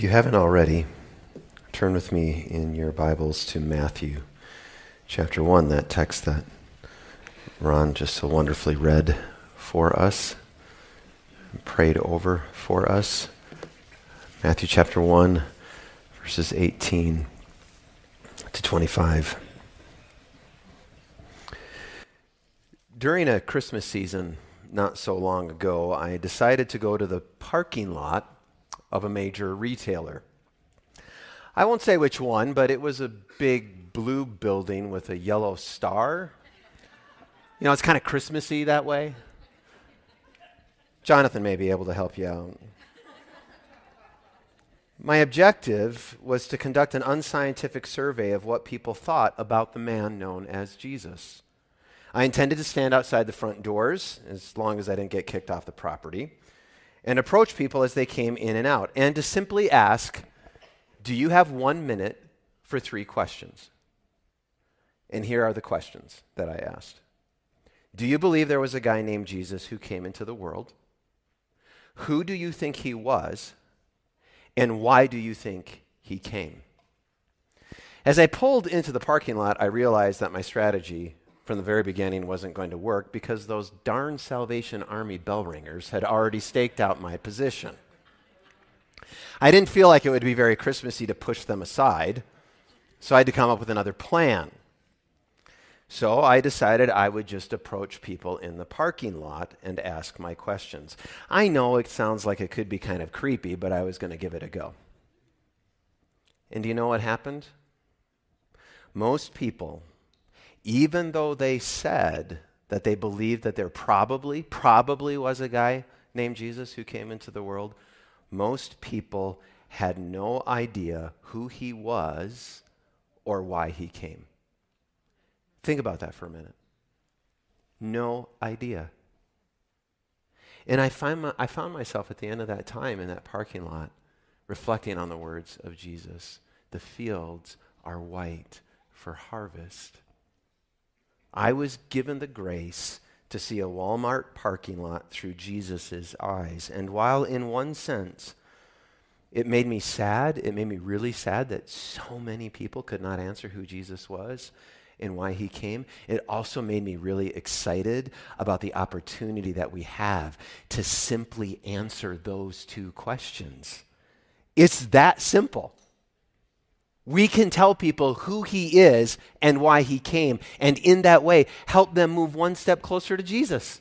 If you haven't already, turn with me in your Bibles to Matthew chapter 1, that text that Ron just so wonderfully read for us, prayed over for us. Matthew chapter 1, verses 18 to 25. During a Christmas season not so long ago, I decided to go to the parking lot of a major retailer. I won't say which one, but it was a big blue building with a yellow star. You know, it's kind of Christmassy that way. Jonathan may be able to help you out. My objective was to conduct an unscientific survey of what people thought about the man known as Jesus. I intended to stand outside the front doors as long as I didn't get kicked off the property and approach people as they came in and out, and to simply ask, Do you have one minute for three questions? And here are the questions that I asked Do you believe there was a guy named Jesus who came into the world? Who do you think he was? And why do you think he came? As I pulled into the parking lot, I realized that my strategy from the very beginning wasn't going to work because those darn Salvation Army bell ringers had already staked out my position. I didn't feel like it would be very Christmassy to push them aside, so I had to come up with another plan. So I decided I would just approach people in the parking lot and ask my questions. I know it sounds like it could be kind of creepy, but I was going to give it a go. And do you know what happened? Most people even though they said that they believed that there probably, probably was a guy named Jesus who came into the world, most people had no idea who he was or why he came. Think about that for a minute. No idea. And I, find my, I found myself at the end of that time in that parking lot reflecting on the words of Jesus The fields are white for harvest. I was given the grace to see a Walmart parking lot through Jesus' eyes. And while, in one sense, it made me sad, it made me really sad that so many people could not answer who Jesus was and why he came. It also made me really excited about the opportunity that we have to simply answer those two questions. It's that simple we can tell people who he is and why he came, and in that way, help them move one step closer to Jesus.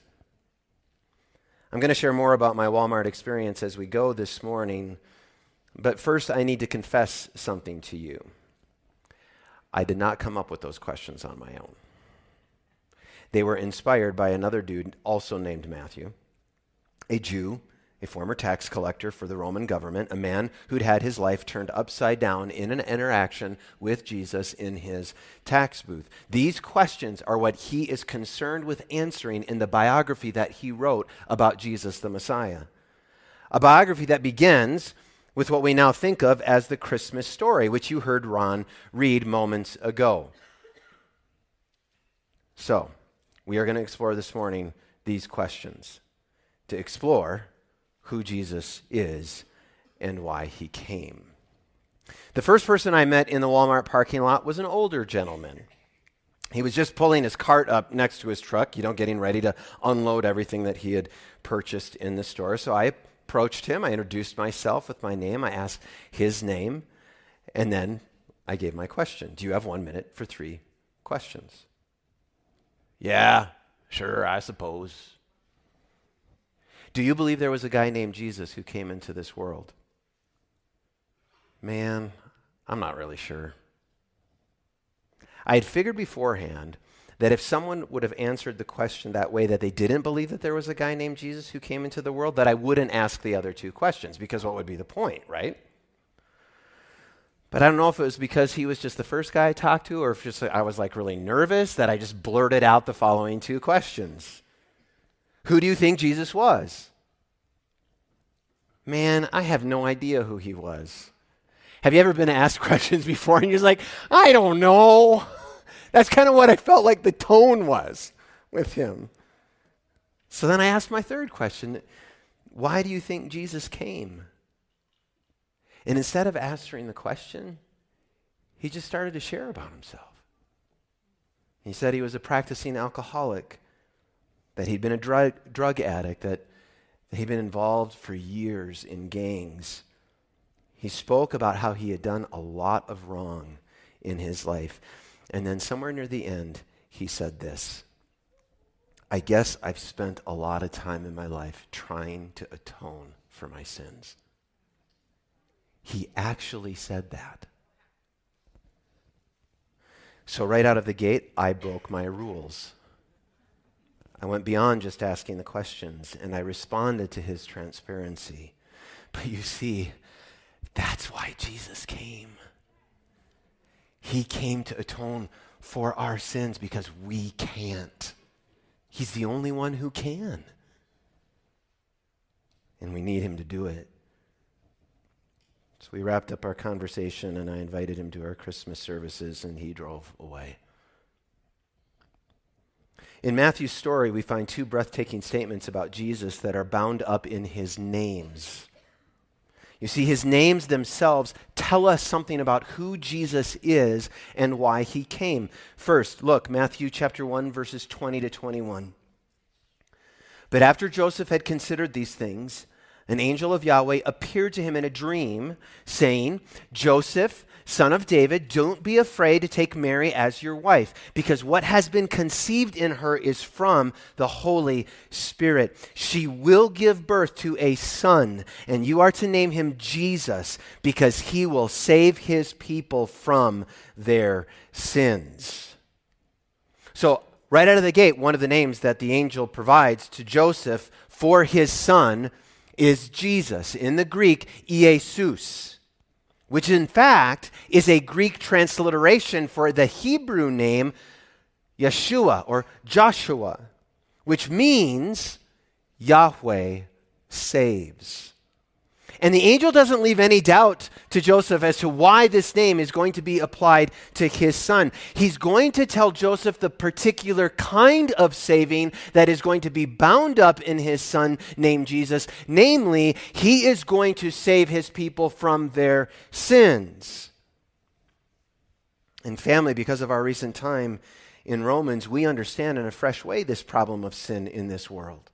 I'm going to share more about my Walmart experience as we go this morning, but first, I need to confess something to you. I did not come up with those questions on my own. They were inspired by another dude, also named Matthew, a Jew a former tax collector for the Roman government, a man who'd had his life turned upside down in an interaction with Jesus in his tax booth. These questions are what he is concerned with answering in the biography that he wrote about Jesus the Messiah. A biography that begins with what we now think of as the Christmas story, which you heard Ron read moments ago. So, we are going to explore this morning these questions. To explore, who Jesus is and why he came. The first person I met in the Walmart parking lot was an older gentleman. He was just pulling his cart up next to his truck, you know, getting ready to unload everything that he had purchased in the store. So I approached him. I introduced myself with my name. I asked his name. And then I gave my question Do you have one minute for three questions? Yeah, sure, I suppose. Do you believe there was a guy named Jesus who came into this world? Man, I'm not really sure. I had figured beforehand that if someone would have answered the question that way, that they didn't believe that there was a guy named Jesus who came into the world, that I wouldn't ask the other two questions, because what would be the point, right? But I don't know if it was because he was just the first guy I talked to, or if just I was like really nervous that I just blurted out the following two questions. Who do you think Jesus was? Man, I have no idea who he was. Have you ever been asked questions before and you're just like, I don't know? That's kind of what I felt like the tone was with him. So then I asked my third question Why do you think Jesus came? And instead of answering the question, he just started to share about himself. He said he was a practicing alcoholic, that he'd been a drug, drug addict, that he'd been involved for years in gangs. He spoke about how he had done a lot of wrong in his life. And then somewhere near the end, he said this I guess I've spent a lot of time in my life trying to atone for my sins. He actually said that. So, right out of the gate, I broke my rules. I went beyond just asking the questions and I responded to his transparency. But you see, that's why Jesus came. He came to atone for our sins because we can't. He's the only one who can. And we need him to do it. So we wrapped up our conversation, and I invited him to our Christmas services, and he drove away. In Matthew's story, we find two breathtaking statements about Jesus that are bound up in his names. You see, his names themselves tell us something about who Jesus is and why he came. First, look, Matthew chapter 1, verses 20 to 21. But after Joseph had considered these things, an angel of Yahweh appeared to him in a dream, saying, Joseph, son of David, don't be afraid to take Mary as your wife, because what has been conceived in her is from the Holy Spirit. She will give birth to a son, and you are to name him Jesus, because he will save his people from their sins. So, right out of the gate, one of the names that the angel provides to Joseph for his son is Jesus. In the Greek, Iesous, which in fact is a Greek transliteration for the Hebrew name Yeshua or Joshua, which means Yahweh saves. And the angel doesn't leave any doubt to Joseph as to why this name is going to be applied to his son. He's going to tell Joseph the particular kind of saving that is going to be bound up in his son named Jesus. Namely, he is going to save his people from their sins. And family, because of our recent time in Romans, we understand in a fresh way this problem of sin in this world.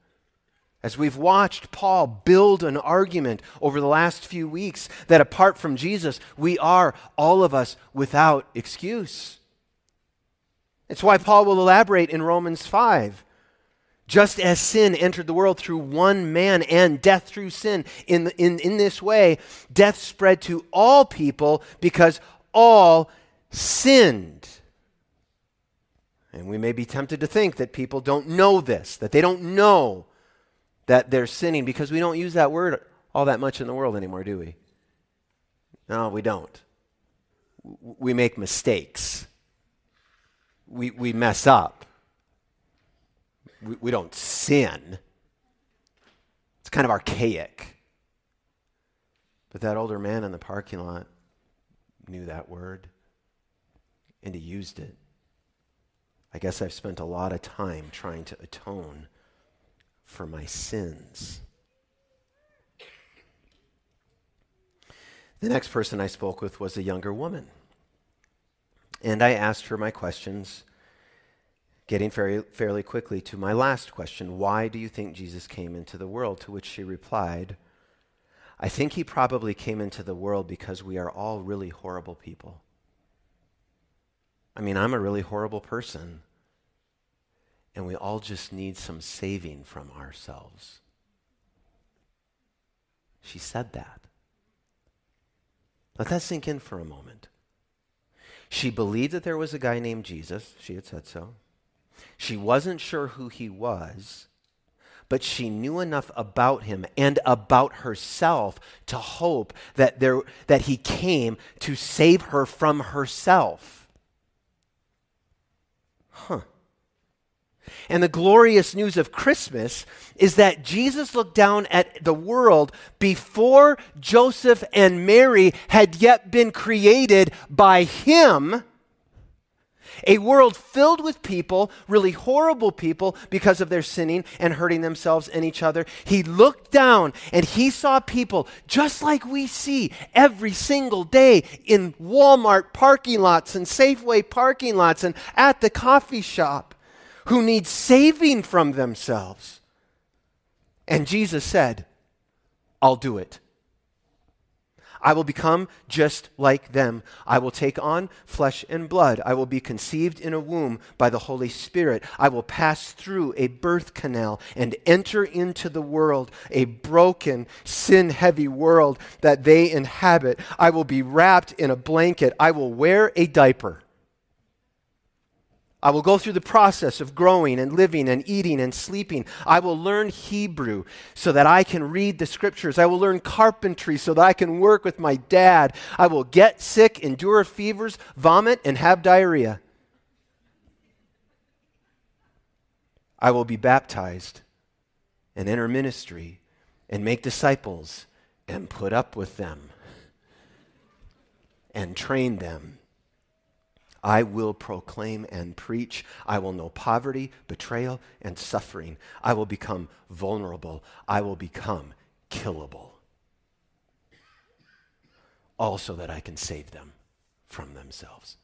As we've watched Paul build an argument over the last few weeks that apart from Jesus, we are, all of us, without excuse. It's why Paul will elaborate in Romans 5. Just as sin entered the world through one man and death through sin, in, in, in this way, death spread to all people because all sinned. And we may be tempted to think that people don't know this, that they don't know that they're sinning because we don't use that word all that much in the world anymore, do we? No, we don't. We make mistakes. We, we mess up. We, we don't sin. It's kind of archaic. But that older man in the parking lot knew that word and he used it. I guess I've spent a lot of time trying to atone for my sins. The next person I spoke with was a younger woman. And I asked her my questions, getting fairly, fairly quickly to my last question Why do you think Jesus came into the world? To which she replied, I think he probably came into the world because we are all really horrible people. I mean, I'm a really horrible person and we all just need some saving from ourselves. She said that. Let that sink in for a moment. She believed that there was a guy named Jesus. She had said so. She wasn't sure who he was, but she knew enough about him and about herself to hope that, there, that he came to save her from herself. Huh. And the glorious news of Christmas is that Jesus looked down at the world before Joseph and Mary had yet been created by him. A world filled with people, really horrible people because of their sinning and hurting themselves and each other. He looked down and he saw people just like we see every single day in Walmart parking lots and Safeway parking lots and at the coffee shop who need saving from themselves. And Jesus said, I'll do it. I will become just like them. I will take on flesh and blood. I will be conceived in a womb by the Holy Spirit. I will pass through a birth canal and enter into the world, a broken, sin heavy world that they inhabit. I will be wrapped in a blanket. I will wear a diaper. I will go through the process of growing and living and eating and sleeping. I will learn Hebrew so that I can read the scriptures. I will learn carpentry so that I can work with my dad. I will get sick, endure fevers, vomit, and have diarrhea. I will be baptized and enter ministry and make disciples and put up with them and train them I will proclaim and preach. I will know poverty, betrayal, and suffering. I will become vulnerable. I will become killable. All so that I can save them from themselves.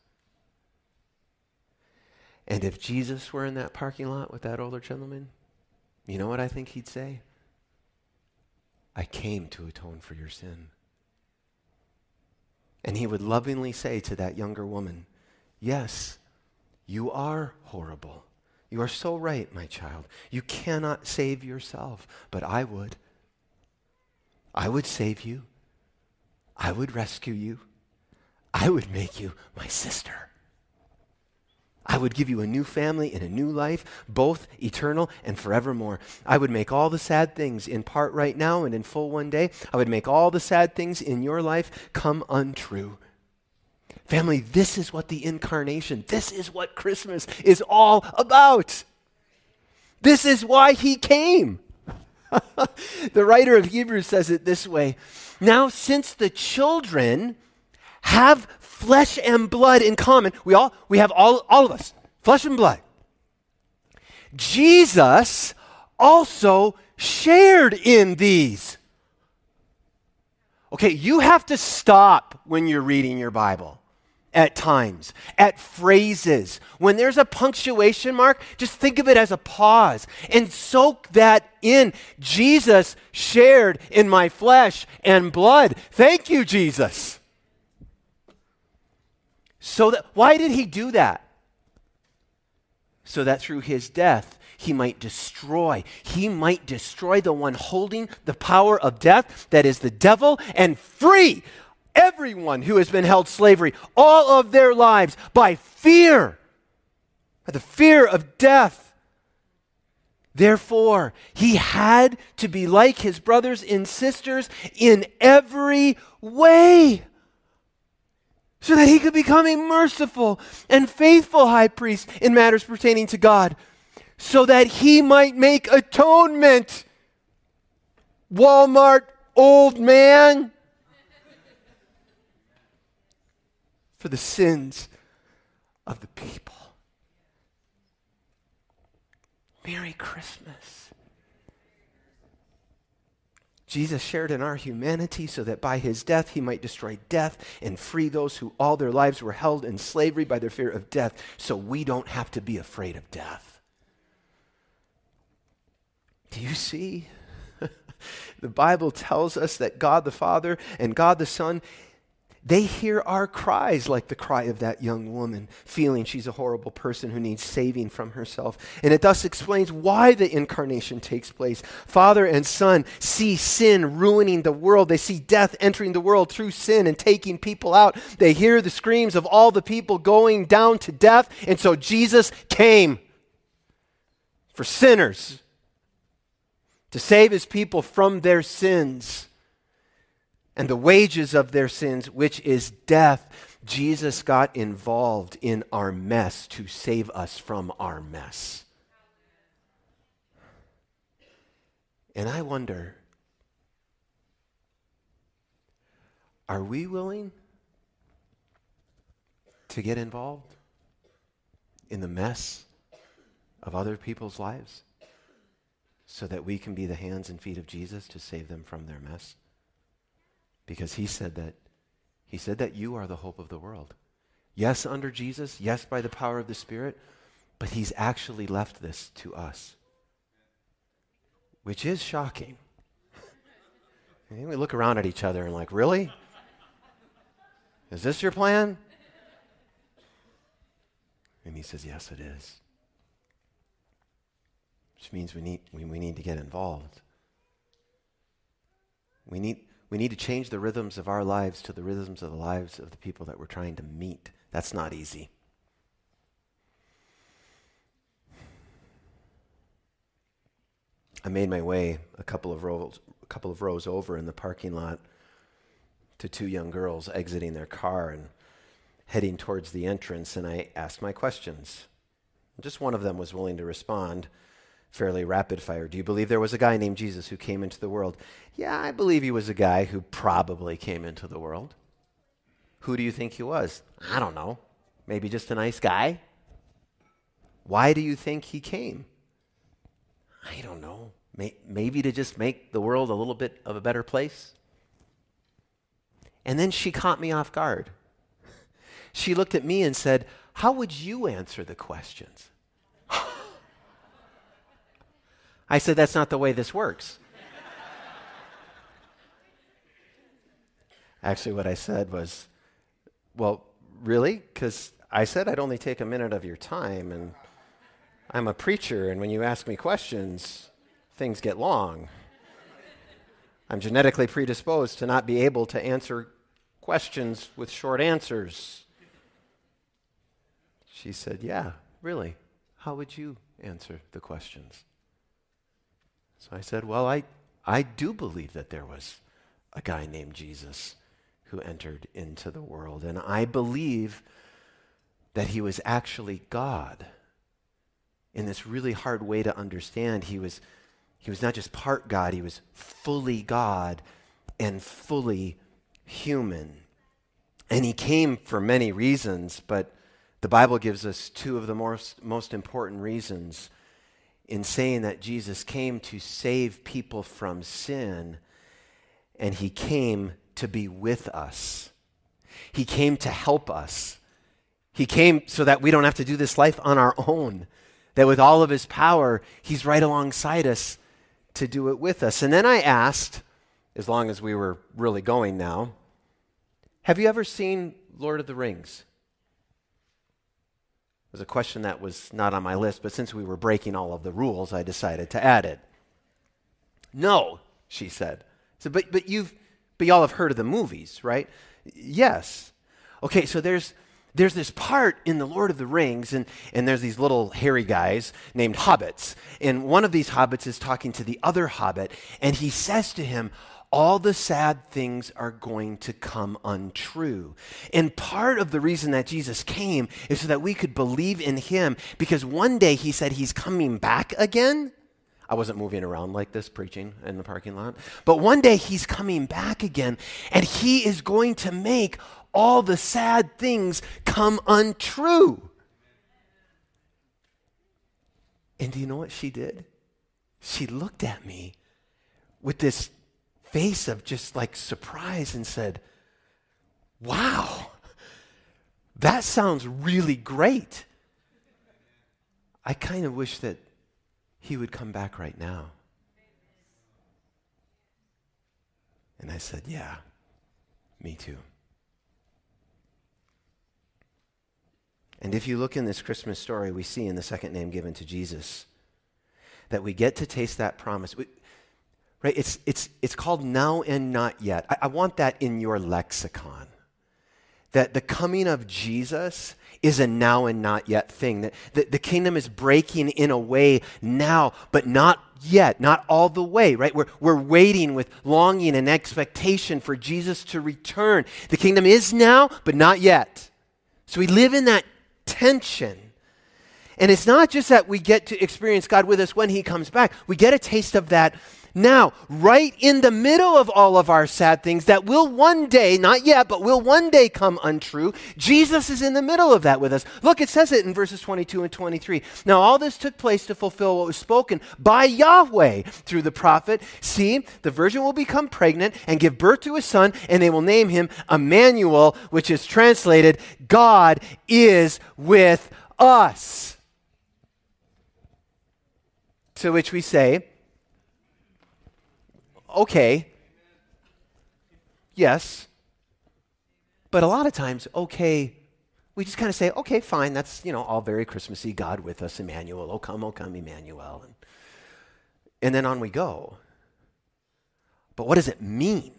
And if Jesus were in that parking lot with that older gentleman, you know what I think he'd say? I came to atone for your sin. And he would lovingly say to that younger woman, Yes, you are horrible. You are so right, my child. You cannot save yourself, but I would. I would save you. I would rescue you. I would make you my sister. I would give you a new family and a new life, both eternal and forevermore. I would make all the sad things in part right now and in full one day. I would make all the sad things in your life come untrue. Family, this is what the incarnation, this is what Christmas is all about. This is why he came. the writer of Hebrews says it this way Now, since the children have flesh and blood in common, we all we have all, all of us, flesh and blood. Jesus also shared in these. Okay, you have to stop when you're reading your Bible at times, at phrases. When there's a punctuation mark, just think of it as a pause and soak that in. Jesus shared in my flesh and blood. Thank you, Jesus. So that why did he do that? So that through his death he might destroy. He might destroy the one holding the power of death, that is the devil, and free everyone who has been held slavery all of their lives by fear, by the fear of death. Therefore, he had to be like his brothers and sisters in every way so that he could become a merciful and faithful high priest in matters pertaining to God, so that he might make atonement. Walmart old man. For the sins of the people. Merry Christmas. Jesus shared in our humanity so that by his death he might destroy death and free those who all their lives were held in slavery by their fear of death, so we don't have to be afraid of death. Do you see? the Bible tells us that God the Father and God the Son they hear our cries like the cry of that young woman, feeling she's a horrible person who needs saving from herself. And it thus explains why the incarnation takes place. Father and Son see sin ruining the world. They see death entering the world through sin and taking people out. They hear the screams of all the people going down to death. And so Jesus came for sinners to save his people from their sins and the wages of their sins, which is death. Jesus got involved in our mess to save us from our mess. And I wonder are we willing to get involved? in the mess of other people's lives so that we can be the hands and feet of Jesus to save them from their mess? Because he said that he said that you are the hope of the world. Yes, under Jesus, yes, by the power of the Spirit, but he's actually left this to us, which is shocking. And we look around at each other and, like, really? Is this your plan? And he says, Yes, it is. Which means we need, we, we need to get involved. We need, we need to change the rhythms of our lives to the rhythms of the lives of the people that we're trying to meet. That's not easy. I made my way a couple of rows, a couple of rows over in the parking lot to two young girls exiting their car and heading towards the entrance, and I asked my questions. Just one of them was willing to respond fairly rapid fire. Do you believe there was a guy named Jesus who came into the world? Yeah, I believe he was a guy who probably came into the world. Who do you think he was? I don't know. Maybe just a nice guy? Why do you think he came? I don't know. Maybe to just make the world a little bit of a better place? And then she caught me off guard. She looked at me and said, How would you answer the questions? I said, That's not the way this works. Actually, what I said was, Well, really? Because I said I'd only take a minute of your time, and I'm a preacher, and when you ask me questions, things get long. I'm genetically predisposed to not be able to answer questions with short answers. She said, Yeah, really. How would you answer the questions? So I said, Well, I, I do believe that there was a guy named Jesus who entered into the world. And I believe that he was actually God. In this really hard way to understand, he was, he was not just part God, he was fully God and fully human. And he came for many reasons, but the Bible gives us two of the most, most important reasons in saying that Jesus came to save people from sin and he came to be with us. He came to help us. He came so that we don't have to do this life on our own, that with all of his power, he's right alongside us to do it with us. And then I asked, as long as we were really going now, have you ever seen Lord of the Rings? Was a question that was not on my list, but since we were breaking all of the rules, I decided to add it. No, she said. So, but, but you've, but y'all have heard of the movies, right? Yes. Okay, so there's, there's this part in the Lord of the Rings, and, and there's these little hairy guys named hobbits. And one of these hobbits is talking to the other hobbit, and he says to him, all the sad things are going to come untrue. And part of the reason that Jesus came is so that we could believe in him because one day he said he's coming back again. I wasn't moving around like this preaching in the parking lot. But one day he's coming back again and he is going to make all the sad things come untrue. And do you know what she did? She looked at me with this face of just like surprise and said, Wow, that sounds really great. I kind of wish that he would come back right now. And I said, Yeah, me too. And if you look in this Christmas story, we see in the second name given to Jesus that we get to taste that promise. We, Right? It's, it's, it's called now and not yet. I, I want that in your lexicon. That the coming of Jesus is a now and not yet thing. That the, the kingdom is breaking in a way now, but not yet, not all the way, right? We're, we're waiting with longing and expectation for Jesus to return. The kingdom is now, but not yet. So we live in that tension. And it's not just that we get to experience God with us when He comes back, we get a taste of that now, right in the middle of all of our sad things that will one day, not yet, but will one day come untrue, Jesus is in the middle of that with us. Look, it says it in verses 22 and 23. Now, all this took place to fulfill what was spoken by Yahweh through the prophet. See, the virgin will become pregnant and give birth to a son, and they will name him Emmanuel, which is translated, God is with us. To which we say, okay, yes. But a lot of times, okay, we just kind of say, okay, fine, that's, you know, all very Christmassy, God with us, Emmanuel, oh come, oh come, Emmanuel. And, and then on we go. But what does it mean?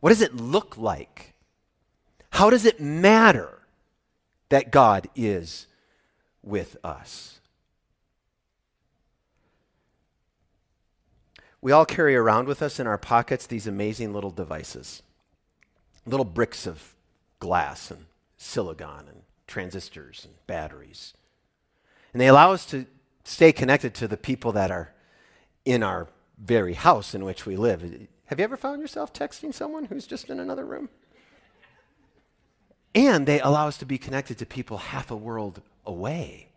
What does it look like? How does it matter that God is with us? We all carry around with us in our pockets these amazing little devices, little bricks of glass and silicon and transistors and batteries. And they allow us to stay connected to the people that are in our very house in which we live. Have you ever found yourself texting someone who's just in another room? And they allow us to be connected to people half a world away.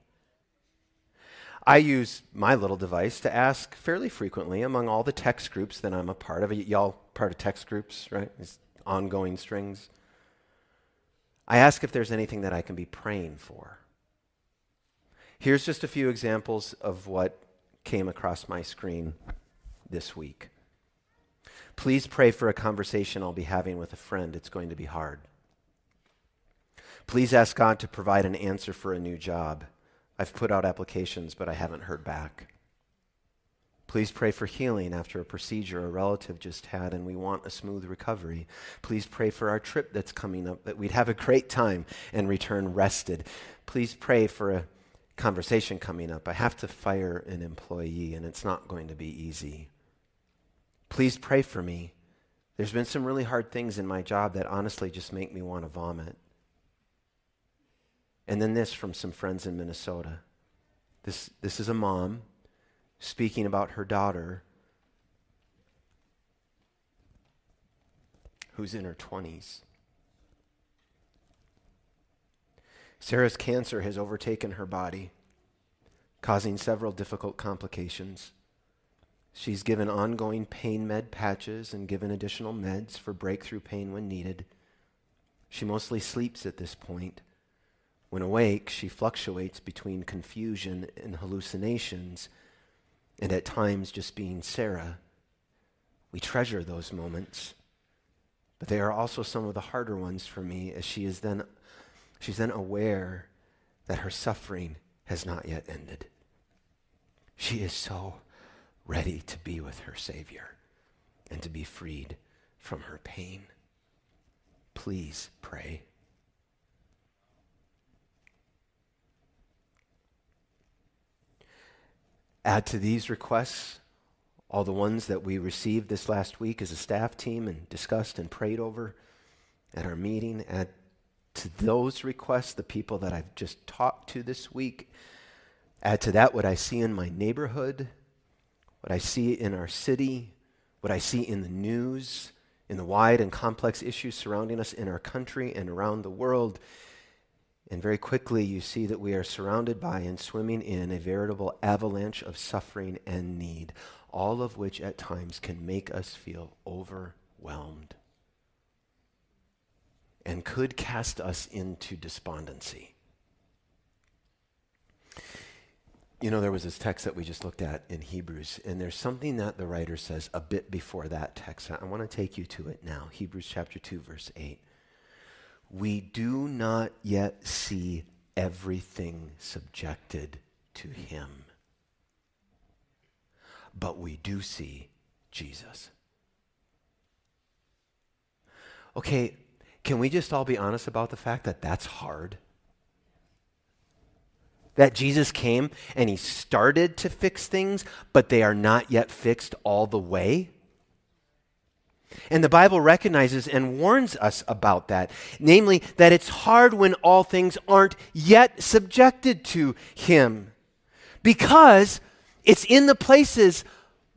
I use my little device to ask fairly frequently among all the text groups that I'm a part of. Y'all part of text groups, right? These ongoing strings. I ask if there's anything that I can be praying for. Here's just a few examples of what came across my screen this week. Please pray for a conversation I'll be having with a friend. It's going to be hard. Please ask God to provide an answer for a new job. I've put out applications, but I haven't heard back. Please pray for healing after a procedure a relative just had and we want a smooth recovery. Please pray for our trip that's coming up, that we'd have a great time and return rested. Please pray for a conversation coming up. I have to fire an employee and it's not going to be easy. Please pray for me. There's been some really hard things in my job that honestly just make me want to vomit. And then this from some friends in Minnesota. This, this is a mom speaking about her daughter who's in her 20s. Sarah's cancer has overtaken her body, causing several difficult complications. She's given ongoing pain med patches and given additional meds for breakthrough pain when needed. She mostly sleeps at this point. When awake, she fluctuates between confusion and hallucinations, and at times just being Sarah. We treasure those moments, but they are also some of the harder ones for me as she is then she's then aware that her suffering has not yet ended. She is so ready to be with her Savior and to be freed from her pain. Please pray. Add to these requests all the ones that we received this last week as a staff team and discussed and prayed over at our meeting. Add to those requests the people that I've just talked to this week. Add to that what I see in my neighborhood, what I see in our city, what I see in the news, in the wide and complex issues surrounding us in our country and around the world. And very quickly, you see that we are surrounded by and swimming in a veritable avalanche of suffering and need, all of which at times can make us feel overwhelmed and could cast us into despondency. You know, there was this text that we just looked at in Hebrews, and there's something that the writer says a bit before that text. I want to take you to it now. Hebrews chapter 2, verse 8 we do not yet see everything subjected to him. But we do see Jesus. Okay, can we just all be honest about the fact that that's hard? That Jesus came and he started to fix things, but they are not yet fixed all the way? And the Bible recognizes and warns us about that. Namely, that it's hard when all things aren't yet subjected to Him. Because it's in the places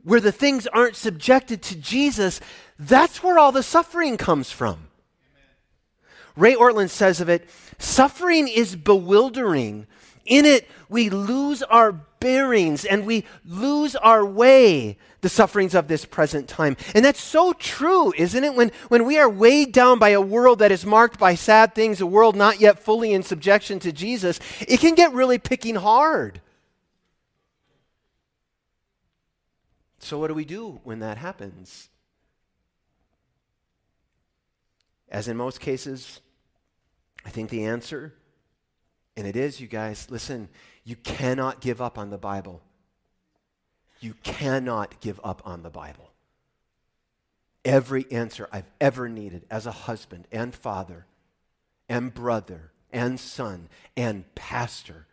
where the things aren't subjected to Jesus, that's where all the suffering comes from. Ray Ortlund says of it suffering is bewildering. In it, we lose our bearings and we lose our way, the sufferings of this present time. And that's so true, isn't it? When, when we are weighed down by a world that is marked by sad things, a world not yet fully in subjection to Jesus, it can get really picking hard. So, what do we do when that happens? As in most cases, I think the answer, and it is, you guys, listen, you cannot give up on the Bible. You cannot give up on the Bible. Every answer I've ever needed as a husband and father and brother and son and pastor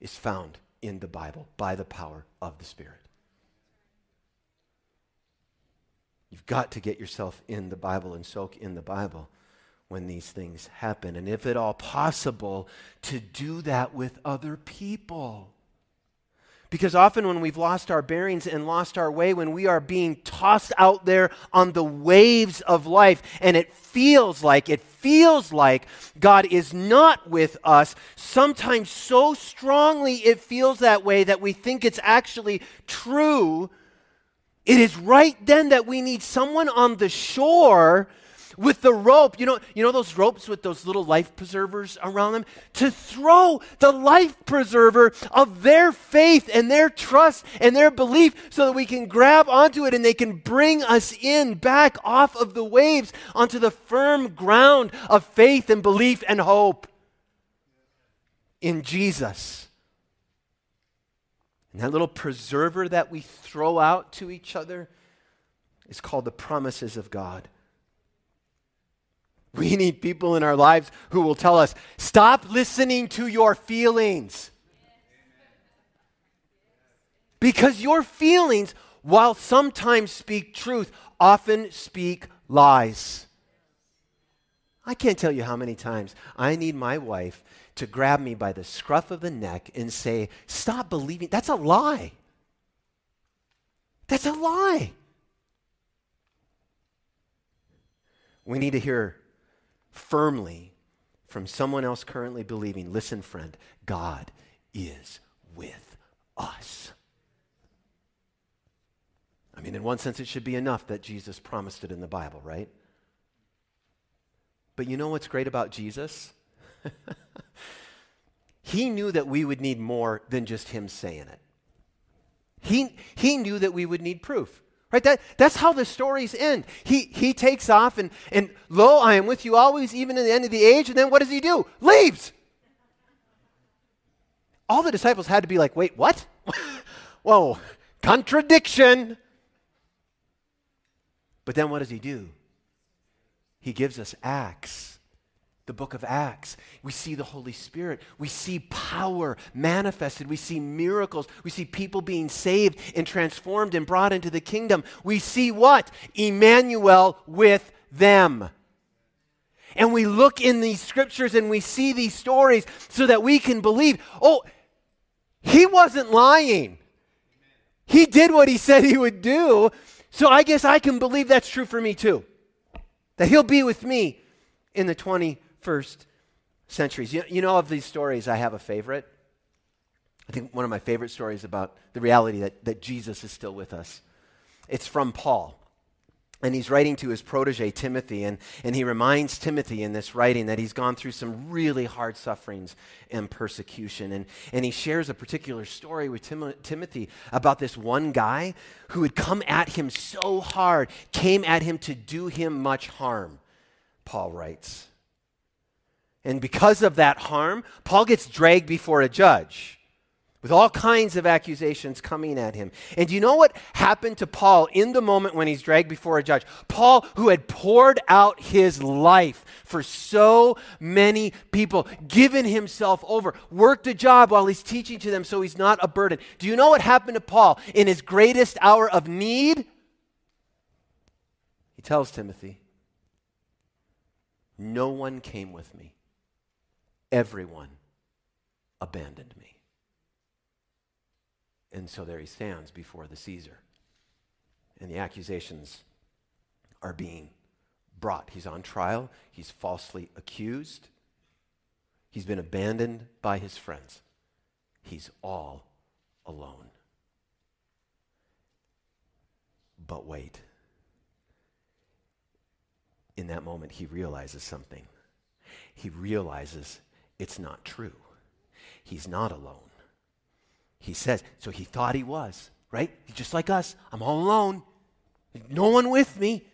is found in the Bible by the power of the Spirit. You've got to get yourself in the Bible and soak in the Bible when these things happen. And if at all possible, to do that with other people. Because often when we've lost our bearings and lost our way, when we are being tossed out there on the waves of life, and it feels like, it feels like God is not with us, sometimes so strongly it feels that way that we think it's actually true. It is right then that we need someone on the shore with the rope, you know, you know those ropes with those little life preservers around them? To throw the life preserver of their faith and their trust and their belief so that we can grab onto it and they can bring us in back off of the waves onto the firm ground of faith and belief and hope in Jesus. And that little preserver that we throw out to each other is called the promises of God. We need people in our lives who will tell us, stop listening to your feelings. Because your feelings, while sometimes speak truth, often speak lies. I can't tell you how many times I need my wife to grab me by the scruff of the neck and say, Stop believing. That's a lie. That's a lie. We need to hear firmly from someone else currently believing, listen, friend, God is with us. I mean, in one sense, it should be enough that Jesus promised it in the Bible, right? But you know what's great about Jesus? he knew that we would need more than just him saying it. He, he knew that we would need proof. Right? That, that's how the stories end. He, he takes off and, and lo, I am with you always, even in the end of the age. And then what does he do? Leaves. All the disciples had to be like, wait, what? Whoa, contradiction. But then what does he do? He gives us Acts the book of Acts. We see the Holy Spirit. We see power manifested. We see miracles. We see people being saved and transformed and brought into the kingdom. We see what? Emmanuel with them. And we look in these scriptures and we see these stories so that we can believe oh, he wasn't lying. He did what he said he would do. So I guess I can believe that's true for me too. That he'll be with me in the 20 first centuries. You, you know, of these stories, I have a favorite. I think one of my favorite stories about the reality that, that Jesus is still with us. It's from Paul. And he's writing to his protege, Timothy, and, and he reminds Timothy in this writing that he's gone through some really hard sufferings and persecution. And, and he shares a particular story with Tim, Timothy about this one guy who had come at him so hard, came at him to do him much harm, Paul writes. And because of that harm, Paul gets dragged before a judge with all kinds of accusations coming at him. And do you know what happened to Paul in the moment when he's dragged before a judge? Paul, who had poured out his life for so many people, given himself over, worked a job while he's teaching to them so he's not a burden. Do you know what happened to Paul in his greatest hour of need? He tells Timothy, No one came with me everyone abandoned me. And so there he stands before the Caesar. And the accusations are being brought. He's on trial, he's falsely accused, he's been abandoned by his friends. He's all alone. But wait. In that moment, he realizes something. He realizes it's not true. He's not alone. He says, so he thought he was, right? He's just like us. I'm all alone. No one with me.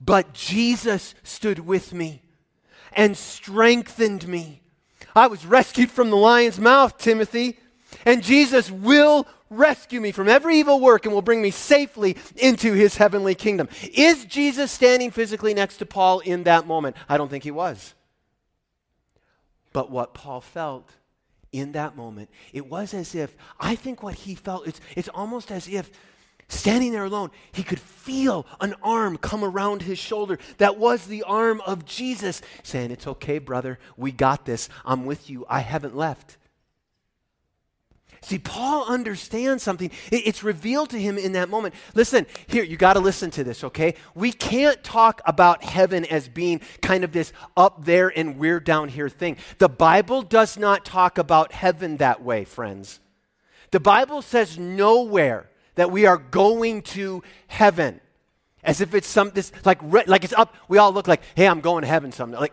But Jesus stood with me and strengthened me. I was rescued from the lion's mouth, Timothy, and Jesus will rescue me from every evil work and will bring me safely into his heavenly kingdom. Is Jesus standing physically next to Paul in that moment? I don't think he was. But what Paul felt in that moment, it was as if, I think what he felt, it's, it's almost as if standing there alone, he could feel an arm come around his shoulder. That was the arm of Jesus saying, It's okay, brother. We got this. I'm with you. I haven't left. See, Paul understands something. It's revealed to him in that moment. Listen, here, you got to listen to this, okay? We can't talk about heaven as being kind of this up there and we're down here thing. The Bible does not talk about heaven that way, friends. The Bible says nowhere that we are going to heaven as if it's some this like like it's up we all look like hey i'm going to heaven someday like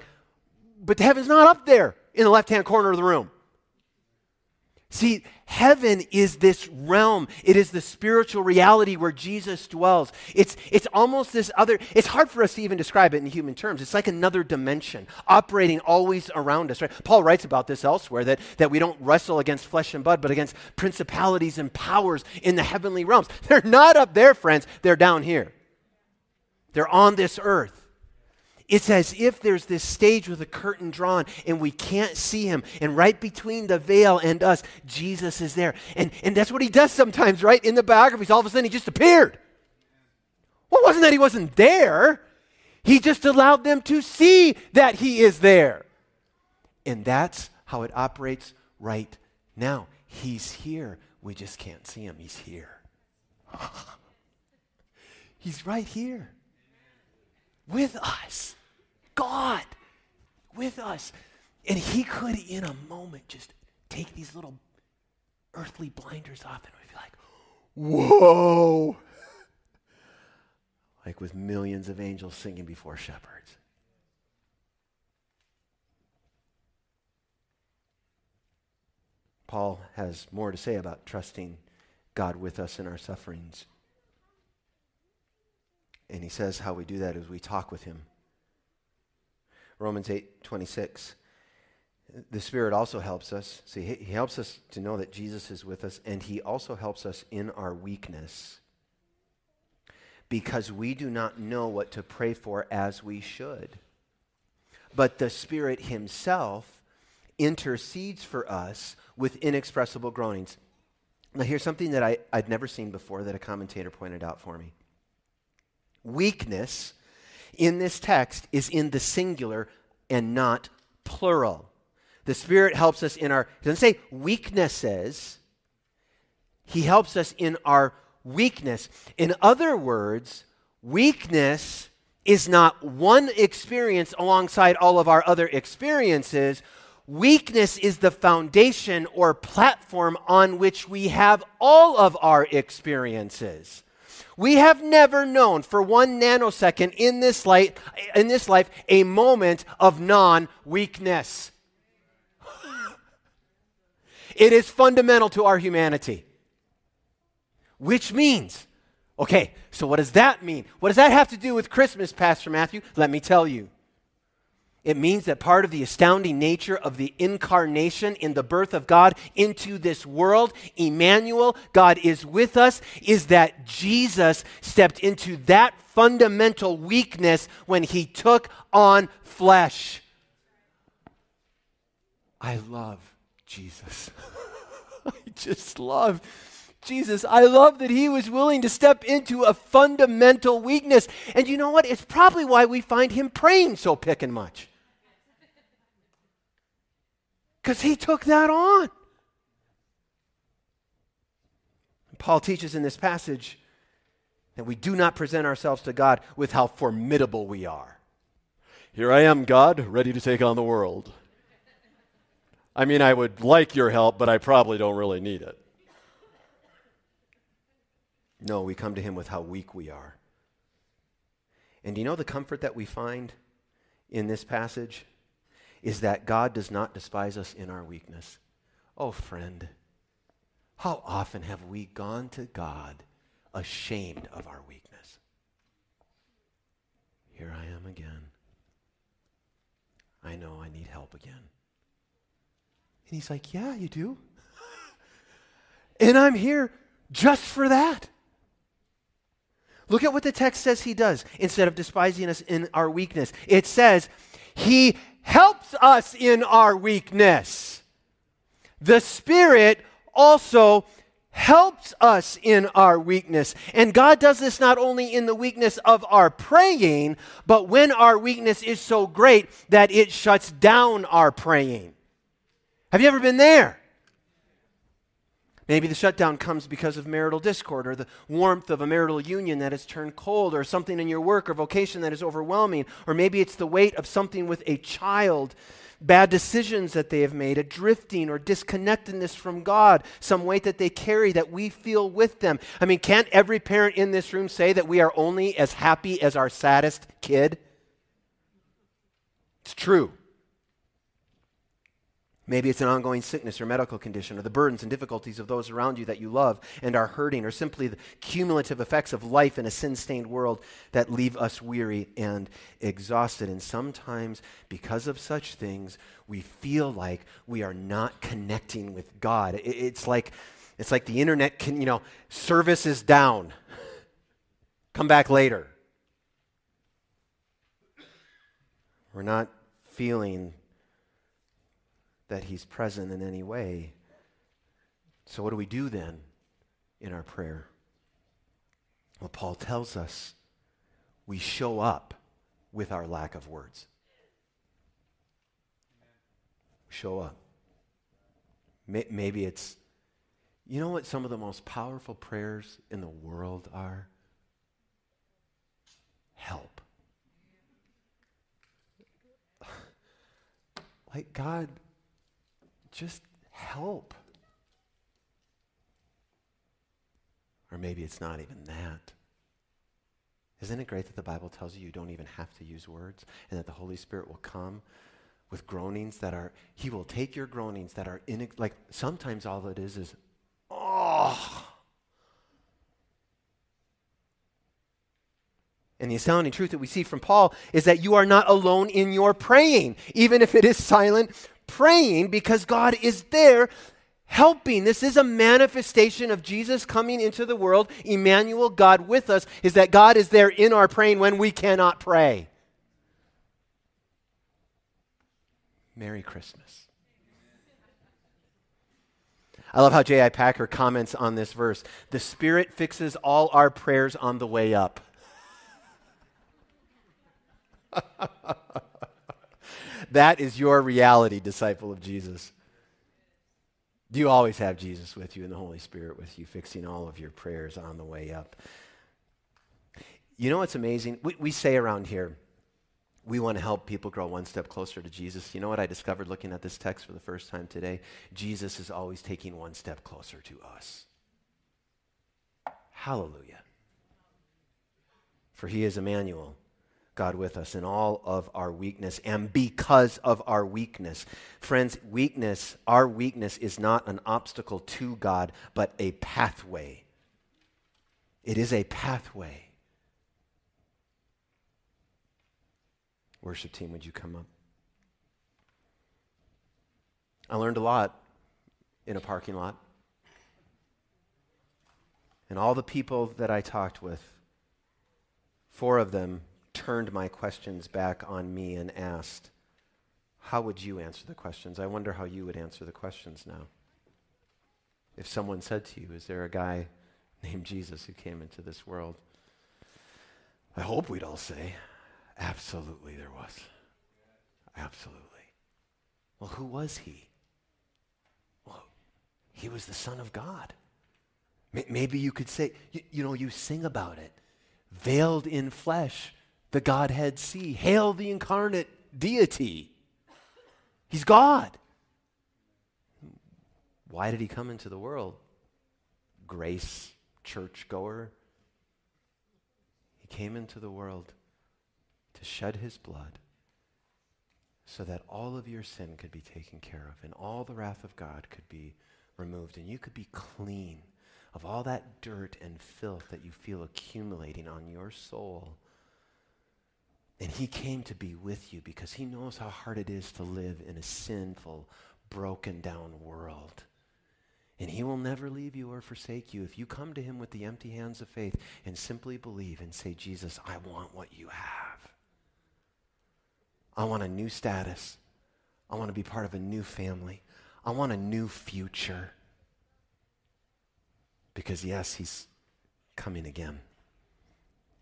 but heaven's not up there in the left hand corner of the room See, heaven is this realm. It is the spiritual reality where Jesus dwells. It's, it's almost this other, it's hard for us to even describe it in human terms. It's like another dimension operating always around us, right? Paul writes about this elsewhere that, that we don't wrestle against flesh and blood, but against principalities and powers in the heavenly realms. They're not up there, friends. They're down here. They're on this earth. It's as if there's this stage with a curtain drawn and we can't see him. And right between the veil and us, Jesus is there. And, and that's what he does sometimes, right? In the biographies, all of a sudden he just appeared. Well, wasn't that he wasn't there, he just allowed them to see that he is there. And that's how it operates right now. He's here. We just can't see him. He's here. He's right here with us. God with us. And He could, in a moment, just take these little earthly blinders off and we'd be like, whoa. like with millions of angels singing before shepherds. Paul has more to say about trusting God with us in our sufferings. And he says how we do that is we talk with him. Romans 8 26. The Spirit also helps us. See, He helps us to know that Jesus is with us, and He also helps us in our weakness because we do not know what to pray for as we should. But the Spirit Himself intercedes for us with inexpressible groanings. Now, here's something that I, I'd never seen before that a commentator pointed out for me. Weakness in this text is in the singular and not plural. The Spirit helps us in our, doesn't say weaknesses, He helps us in our weakness. In other words, weakness is not one experience alongside all of our other experiences. Weakness is the foundation or platform on which we have all of our experiences. We have never known for one nanosecond in this, light, in this life a moment of non weakness. it is fundamental to our humanity. Which means, okay, so what does that mean? What does that have to do with Christmas, Pastor Matthew? Let me tell you. It means that part of the astounding nature of the incarnation in the birth of God into this world, Emmanuel, God is with us, is that Jesus stepped into that fundamental weakness when he took on flesh. I love Jesus. I just love Jesus. I love that he was willing to step into a fundamental weakness. And you know what? It's probably why we find him praying so pick and much. Because he took that on. Paul teaches in this passage that we do not present ourselves to God with how formidable we are. Here I am, God, ready to take on the world. I mean, I would like your help, but I probably don't really need it. No, we come to Him with how weak we are. And do you know the comfort that we find in this passage? Is that God does not despise us in our weakness. Oh, friend, how often have we gone to God ashamed of our weakness? Here I am again. I know I need help again. And he's like, Yeah, you do. and I'm here just for that. Look at what the text says he does instead of despising us in our weakness. It says, He helps us in our weakness. The Spirit also helps us in our weakness. And God does this not only in the weakness of our praying, but when our weakness is so great that it shuts down our praying. Have you ever been there? Maybe the shutdown comes because of marital discord or the warmth of a marital union that has turned cold or something in your work or vocation that is overwhelming. Or maybe it's the weight of something with a child, bad decisions that they have made, a drifting or disconnectedness from God, some weight that they carry that we feel with them. I mean, can't every parent in this room say that we are only as happy as our saddest kid? It's true. Maybe it's an ongoing sickness or medical condition, or the burdens and difficulties of those around you that you love and are hurting, or simply the cumulative effects of life in a sin stained world that leave us weary and exhausted. And sometimes, because of such things, we feel like we are not connecting with God. It's like, it's like the internet can, you know, service is down. Come back later. We're not feeling that He's present in any way. So, what do we do then in our prayer? Well, Paul tells us we show up with our lack of words. Show up. Maybe it's, you know what some of the most powerful prayers in the world are? Help. Like, God, just help. Or maybe it's not even that. Isn't it great that the Bible tells you you don't even have to use words and that the Holy Spirit will come with groanings that are, He will take your groanings that are, in, like sometimes all it is is, oh. And the astounding truth that we see from Paul is that you are not alone in your praying, even if it is silent praying because God is there helping. This is a manifestation of Jesus coming into the world. Emmanuel, God with us, is that God is there in our praying when we cannot pray. Merry Christmas. I love how J.I. Packer comments on this verse. The Spirit fixes all our prayers on the way up. that is your reality, disciple of Jesus. Do you always have Jesus with you and the Holy Spirit with you, fixing all of your prayers on the way up? You know what's amazing? We, we say around here, we want to help people grow one step closer to Jesus. You know what I discovered looking at this text for the first time today? Jesus is always taking one step closer to us. Hallelujah. For he is Emmanuel, God with us in all of our weakness and because of our weakness. Friends, weakness, our weakness is not an obstacle to God, but a pathway. It is a pathway. Worship team, would you come up? I learned a lot in a parking lot. And all the people that I talked with, four of them turned my questions back on me and asked, How would you answer the questions? I wonder how you would answer the questions now. If someone said to you, Is there a guy named Jesus who came into this world? I hope we'd all say, Absolutely, there was. Absolutely. Well, who was he? Well, he was the Son of God. Maybe you could say, you, you, know, you sing about it. Veiled in flesh, the Godhead see. Hail the incarnate deity. He's God. Why did he come into the world? Grace, churchgoer. He came into the world to shed his blood so that all of your sin could be taken care of and all the wrath of God could be removed and you could be clean of all that dirt and filth that you feel accumulating on your soul. And he came to be with you because he knows how hard it is to live in a sinful, broken down world. And he will never leave you or forsake you if you come to him with the empty hands of faith and simply believe and say, Jesus, I want what you have. I want a new status. I want to be part of a new family. I want a new future. Because, yes, he's coming again.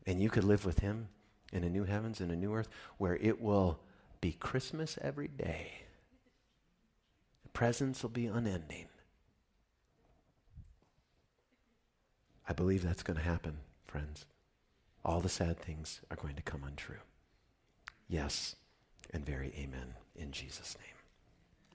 And you could live with him in a new heavens and a new earth where it will be Christmas every day. The presents will be unending. I believe that's going to happen, friends. All the sad things are going to come untrue. Yes, and very amen in Jesus' name.